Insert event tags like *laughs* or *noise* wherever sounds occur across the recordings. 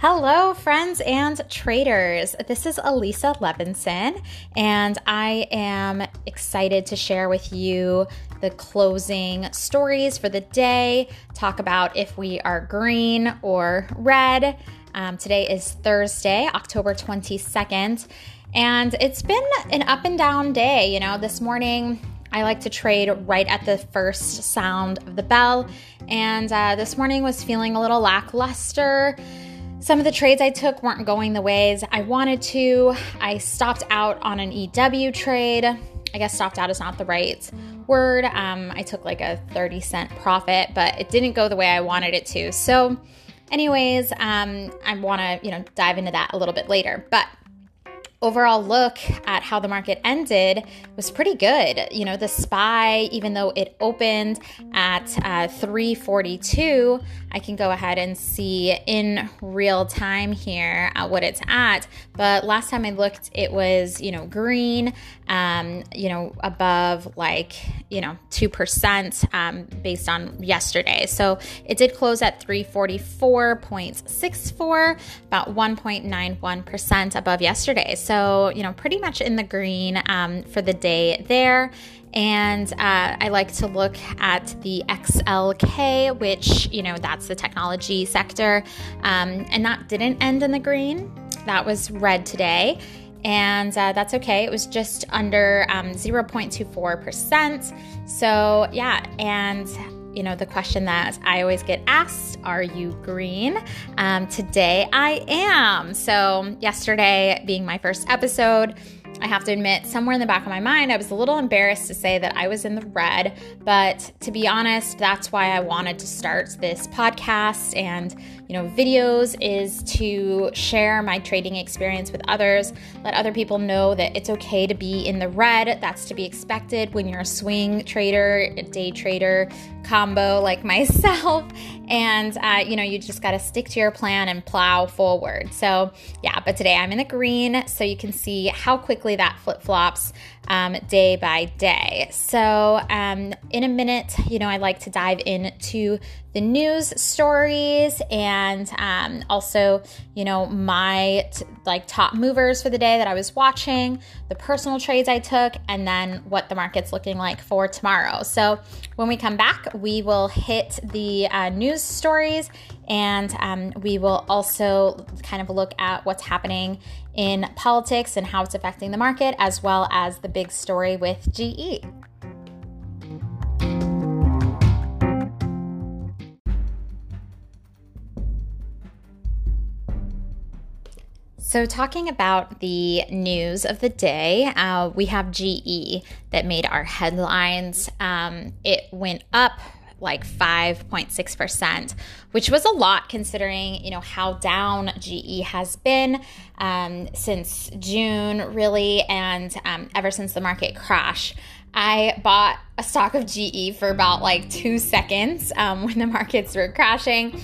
Hello, friends and traders. This is Elisa Levinson, and I am excited to share with you the closing stories for the day, talk about if we are green or red. Um, today is Thursday, October 22nd, and it's been an up and down day. You know, this morning I like to trade right at the first sound of the bell, and uh, this morning was feeling a little lackluster some of the trades I took weren't going the ways I wanted to. I stopped out on an EW trade. I guess stopped out is not the right word. Um, I took like a 30 cent profit, but it didn't go the way I wanted it to. So, anyways, um, I want to, you know, dive into that a little bit later. But overall look at how the market ended was pretty good. You know, the SPY, even though it opened at uh, 342, I can go ahead and see in real time here uh, what it's at. But last time I looked, it was, you know, green, um, you know, above like, you know, 2% um, based on yesterday. So it did close at 344.64, about 1.91% above yesterday. So, you know, pretty much in the green um, for the day there. And uh, I like to look at the XLK, which, you know, that's the technology sector. Um, and that didn't end in the green, that was red today. And uh, that's okay. It was just under um, 0.24%. So, yeah. And you know, the question that I always get asked Are you green? Um, today I am. So, yesterday being my first episode, I have to admit, somewhere in the back of my mind, I was a little embarrassed to say that I was in the red. But to be honest, that's why I wanted to start this podcast and, you know, videos is to share my trading experience with others, let other people know that it's okay to be in the red. That's to be expected when you're a swing trader, a day trader combo like *laughs* myself. And, uh, you know, you just got to stick to your plan and plow forward. So, yeah, but today I'm in the green so you can see how quickly that flip flops um, day by day. So, um, in a minute, you know, I like to dive into the news stories and um, also, you know, my t- like top movers for the day that I was watching, the personal trades I took, and then what the market's looking like for tomorrow. So, when we come back, we will hit the uh, news stories and um, we will also kind of look at what's happening in politics and how it's affecting the market, as well as the big story with GE. So, talking about the news of the day, uh, we have GE that made our headlines. Um, it went up like 5.6%, which was a lot considering, you know, how down GE has been um, since June, really, and um, ever since the market crash. I bought a stock of GE for about like two seconds um, when the markets were crashing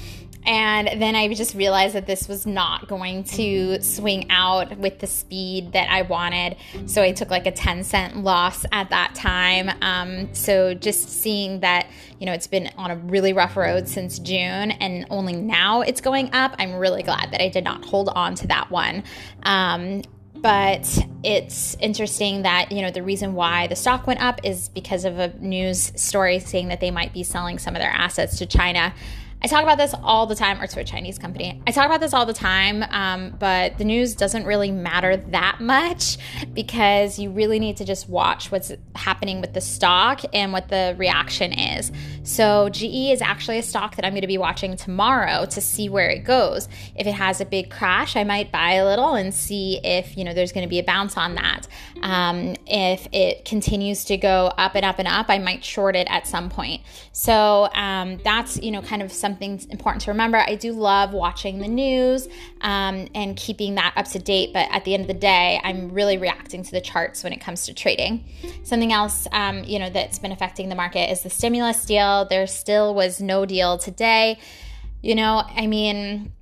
and then I just realized that this was not going to swing out with the speed that I wanted. So I took like a 10 cent loss at that time. Um, so just seeing that, you know, it's been on a really rough road since June and only now it's going up, I'm really glad that I did not hold on to that one. Um, but it's interesting that you know the reason why the stock went up is because of a news story saying that they might be selling some of their assets to China. I talk about this all the time, or to a Chinese company. I talk about this all the time, um, but the news doesn't really matter that much because you really need to just watch what's happening with the stock and what the reaction is. So, GE is actually a stock that I'm going to be watching tomorrow to see where it goes. If it has a big crash, I might buy a little and see if you know there's going to be a bounce on that. Um, if it continues to go up and up and up, I might short it at some point. So um, that's you know kind of something something important to remember. I do love watching the news um, and keeping that up to date, but at the end of the day, I'm really reacting to the charts when it comes to trading. Something else, um, you know, that's been affecting the market is the stimulus deal. There still was no deal today. You know, I mean,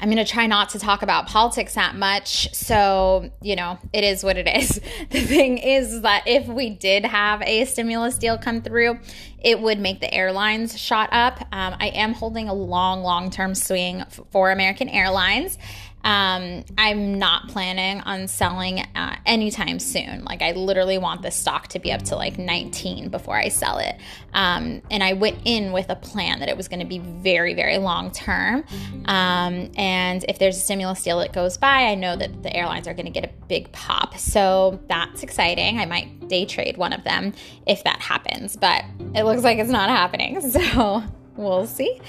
I'm going to try not to talk about politics that much. So, you know, it is what it is. *laughs* The thing is that if we did have a stimulus deal come through, it would make the airlines shot up. Um, I am holding a long, long term swing for American Airlines. Um, I'm not planning on selling uh, anytime soon. Like, I literally want the stock to be up to like 19 before I sell it. Um, and I went in with a plan that it was going to be very, very long term. Um, and if there's a stimulus deal that goes by, I know that the airlines are going to get a big pop. So that's exciting. I might day trade one of them if that happens, but it looks like it's not happening. *laughs* So we'll see.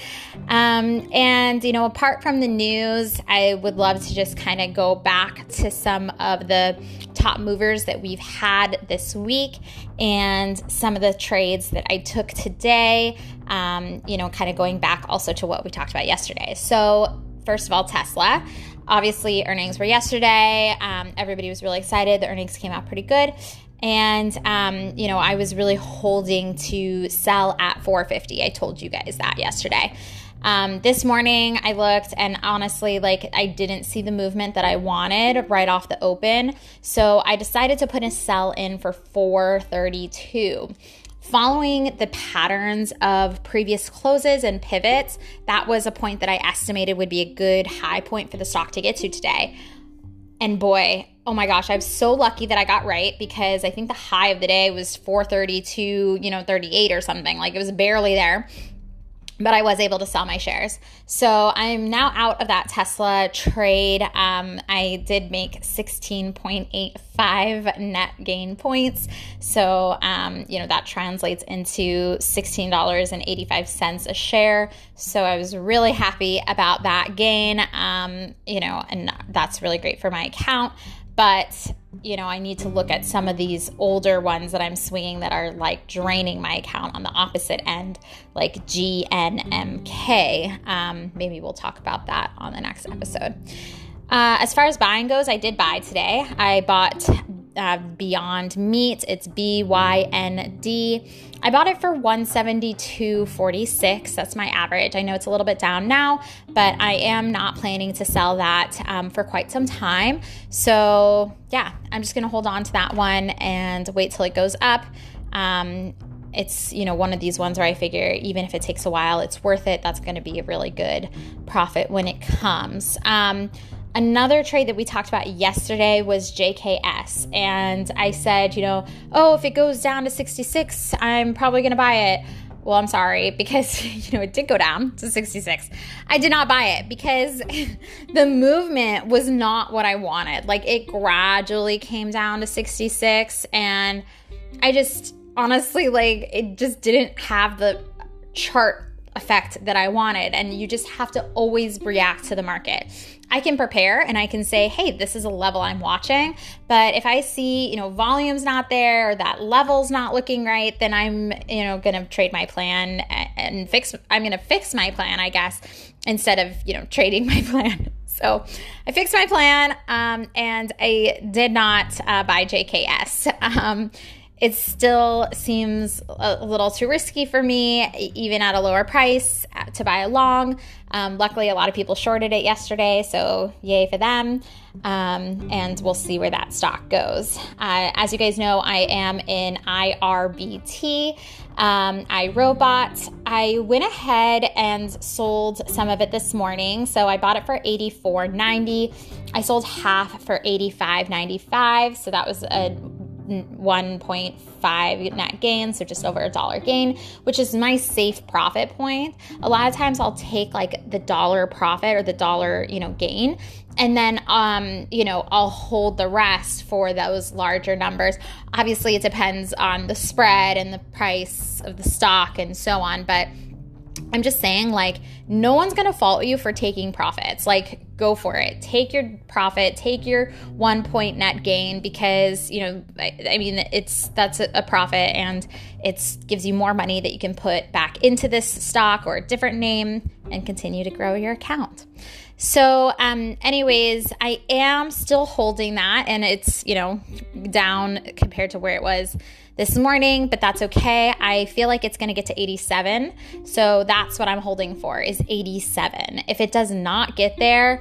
Um, and, you know, apart from the news, I would love to just kind of go back to some of the top movers that we've had this week and some of the trades that I took today, um, you know, kind of going back also to what we talked about yesterday. So, first of all, Tesla. Obviously, earnings were yesterday. Um, everybody was really excited. The earnings came out pretty good. And, um, you know, I was really holding to sell at 450. I told you guys that yesterday. Um, this morning I looked and honestly, like I didn't see the movement that I wanted right off the open. So I decided to put a sell in for 432. Following the patterns of previous closes and pivots, that was a point that I estimated would be a good high point for the stock to get to today. And boy, oh my gosh, I'm so lucky that I got right because I think the high of the day was 432, you know, 38 or something. Like it was barely there. But I was able to sell my shares. So I'm now out of that Tesla trade. Um, I did make 16.85 net gain points. So, um, you know, that translates into $16.85 a share. So I was really happy about that gain, um, you know, and that's really great for my account but you know i need to look at some of these older ones that i'm swinging that are like draining my account on the opposite end like gnmk um, maybe we'll talk about that on the next episode. Uh, as far as buying goes i did buy today. I bought uh, Beyond Meat. It's B Y N D. I bought it for 172.46. That's my average. I know it's a little bit down now, but I am not planning to sell that um, for quite some time. So, yeah, I'm just to hold on to that one and wait till it goes up. Um, it's you know one of these ones where I figure even if it takes a while, it's worth it. That's going to be a really good profit when it comes. Um, Another trade that we talked about yesterday was JKS. And I said, you know, oh, if it goes down to 66, I'm probably going to buy it. Well, I'm sorry *laughs* because, you know, it did go down to 66. I did not buy it because *laughs* the movement was not what I wanted. Like it gradually came down to 66. And I just honestly, like, it just didn't have the chart effect that I wanted. And you just have to always react to the market. I can prepare and I can say, hey, this is a level I'm watching. But if I see, you know, volume's not there or that level's not looking right, then I'm, you know, going to trade my plan and fix, I'm going to fix my plan, I guess, instead of, you know, *laughs* trading my plan. So I fixed my plan um, and I did not uh, buy JKS. Um, it still seems a little too risky for me, even at a lower price, uh, to buy along. Um, luckily, a lot of people shorted it yesterday, so yay for them. Um, and we'll see where that stock goes. Uh, as you guys know, I am in IRBT. Um, iRobot. I went ahead and sold some of it this morning. So I bought it for $84.90. I sold half for $85.95. So that was a 1.5 net gain, so just over a dollar gain, which is my safe profit point. A lot of times I'll take like the dollar profit or the dollar, you know, gain and then um, you know, I'll hold the rest for those larger numbers. Obviously, it depends on the spread and the price of the stock and so on, but I'm just saying, like, no one's gonna fault you for taking profits. Like, go for it. Take your profit, take your one point net gain because, you know, I, I mean, it's that's a, a profit and it gives you more money that you can put back into this stock or a different name and continue to grow your account. So, um, anyways, I am still holding that and it's, you know, down compared to where it was this morning, but that's okay. I feel like it's going to get to 87. So that's what I'm holding for is 87. If it does not get there,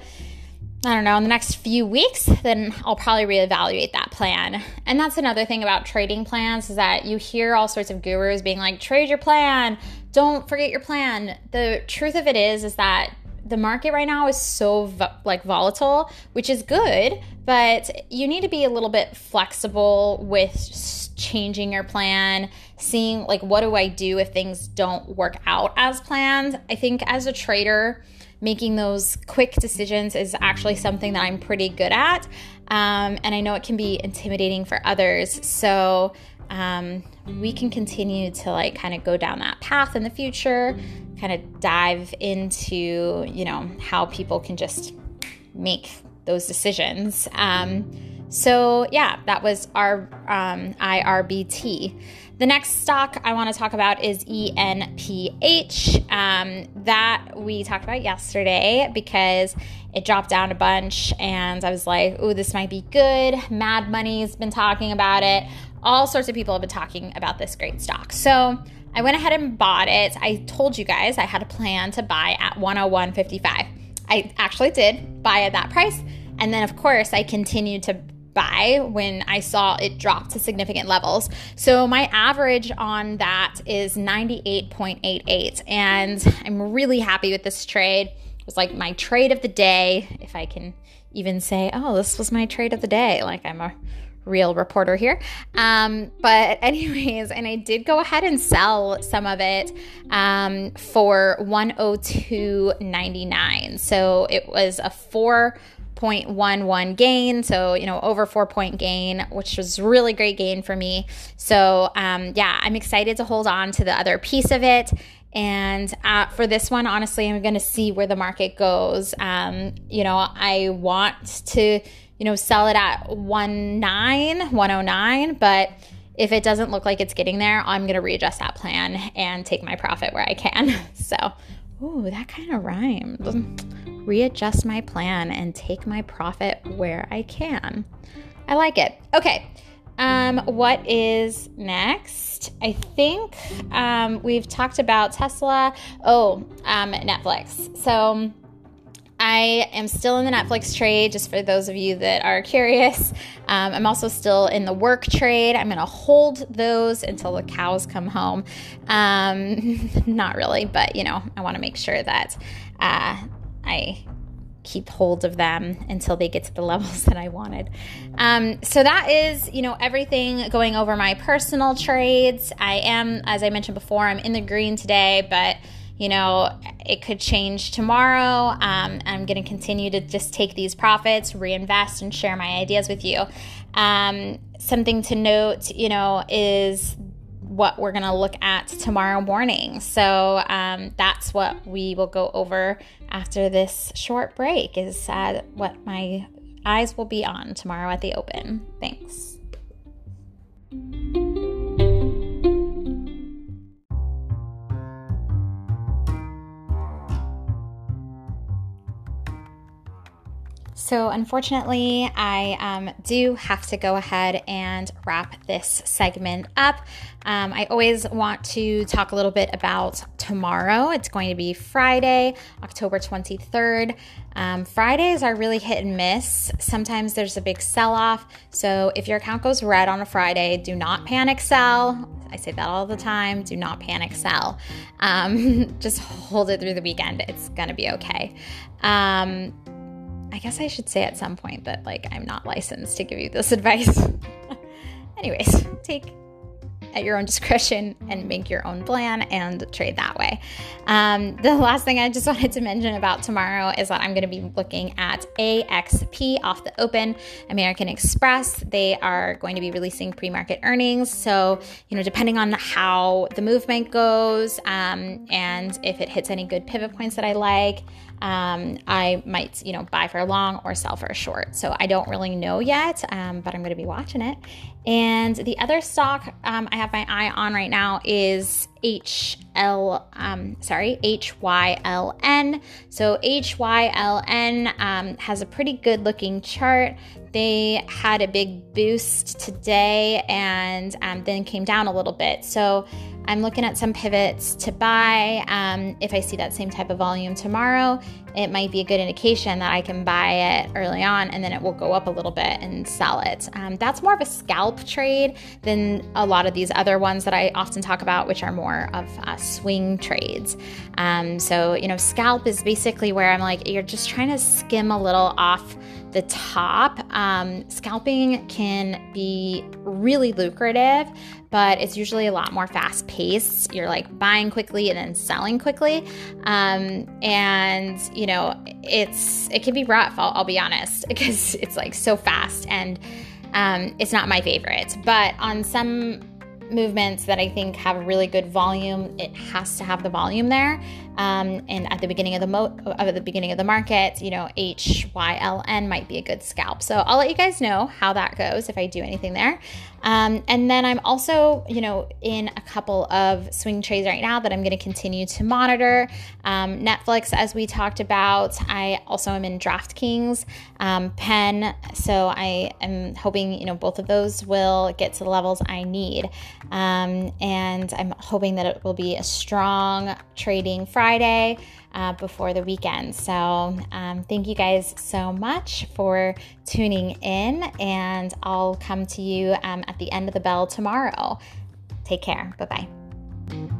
I don't know, in the next few weeks, then I'll probably reevaluate that plan. And that's another thing about trading plans is that you hear all sorts of gurus being like, trade your plan, don't forget your plan. The truth of it is, is that the market right now is so vo- like volatile, which is good, but you need to be a little bit flexible with changing your plan, seeing like what do I do if things don't work out as planned. I think as a trader, making those quick decisions is actually something that I'm pretty good at. Um, and I know it can be intimidating for others. So um, we can continue to like kind of go down that path in the future kind of dive into, you know, how people can just make those decisions. Um, so, yeah, that was our um, IRBT. The next stock I want to talk about is ENPH. Um, that we talked about yesterday because it dropped down a bunch, and I was like, oh, this might be good. Mad Money's been talking about it. All sorts of people have been talking about this great stock. So, I went ahead and bought it. I told you guys I had a plan to buy at 101.55. I actually did buy at that price. And then, of course, I continued to buy when I saw it drop to significant levels. So my average on that is 98.88. And I'm really happy with this trade. It was like my trade of the day, if I can even say, oh, this was my trade of the day. Like I'm a real reporter here. Um, but, *laughs* anyways, and I did go ahead and sell some of it um, for 102.99. So it was a 4.11 gain. So, you know, over four point gain, which was really great gain for me. So, um, yeah, I'm excited to hold on to the other piece of it. And uh, for this one, honestly, I'm going to see where the market goes. Um, you know, I want to you know, sell it at 19, 109, but if it doesn't look like it's getting there, I'm going to readjust that plan and take my profit where I can. *laughs* So, ooh, that kind of rhymed. Readjust my plan and take my profit where I can. I like it. Okay. Um, what is next? I think um, we've talked about Tesla. Oh, um, Netflix. So I am still in the Netflix trade, just for those of you that are curious. Um, I'm also still in the work trade. I'm going to hold those until the cows come home. Um, *laughs* not really, but you know, I want to make sure that uh, I keep hold of them until they get to the *laughs* levels that I wanted. Um, so that is, you know, everything going over my personal trades. I am, as I mentioned before, I'm in the green today, but you know, it could change tomorrow. Um, I'm going to continue to just take these profits, reinvest, and share my ideas with you. Um, something to note, you know, is what we're going to look at tomorrow morning. So um, that's what we will go over after this short break, is uh, what my eyes will be on tomorrow at the open. Thanks. So, unfortunately, I um, do have to go ahead and wrap this segment up. Um, I always want to talk a little bit about tomorrow. It's going to be Friday, October 23rd. Um, Fridays are really hit and miss. Sometimes there's a big sell off. So, if your account goes red on a Friday, do not panic sell. I say that all the time. Do not panic sell. Um, *laughs* just hold it through the weekend. It's going to be okay. I guess I should say at some point that like I'm not licensed to give you this *laughs* advice. Anyways, take at your own discretion and make your own plan and trade that way. Um, the last thing I just *laughs* wanted to mention about tomorrow is that I'm going to be looking at AXP off the open, American Express. They are going to be releasing pre market earnings. So, you know, depending on how the movement goes um, and if it hits any good pivot points that I like, um, I might, you know, buy for a long or sell for a short. So I don't really know yet, um, but I'm going to be watching it. And the other stock um, I have my eye on right now is HL, um, sorry, HYLN. So HYLN um, has a pretty good looking chart. they had a big boost today and um, then came down a little bit. So I'm looking at some pivots to buy. Um, if I see that same type of volume tomorrow, it might be a good indication that I can buy it early on and then it will go up a little bit and sell it. Um, that's more of a scalp trade than a lot of these other ones that I often talk about, which are more of uh, swing trades. Um, so, you know, scalp is basically where I'm like, you're just trying to skim a little off the top. Um, scalping can be really lucrative, but it's usually a lot more fast paced. You're like buying quickly and then selling quickly. Um, and, you know, it's, it can be rough, I'll, I'll be honest, *laughs* because it's like so fast and um, it's not my favorite. But on some movements that I think have really good volume, it has to have the volume there. Um, and at the beginning of the mo- at the beginning of the market, you know, H Y L N might be a good scalp. So I'll let you guys know how that goes if I do anything there. Um, and then I'm also, you know, in a couple of swing trades right now that I'm going to continue to monitor. Um, Netflix, as we talked about, I also am in DraftKings, um, Penn. So I am hoping, you know, both of those will get to the levels I need. Um, and I'm hoping that it will be a strong trading Friday uh, before the weekend. So, um, thank you guys so much for tuning in, and I'll come to you um, at the end of the bell tomorrow. Take care. Bye bye.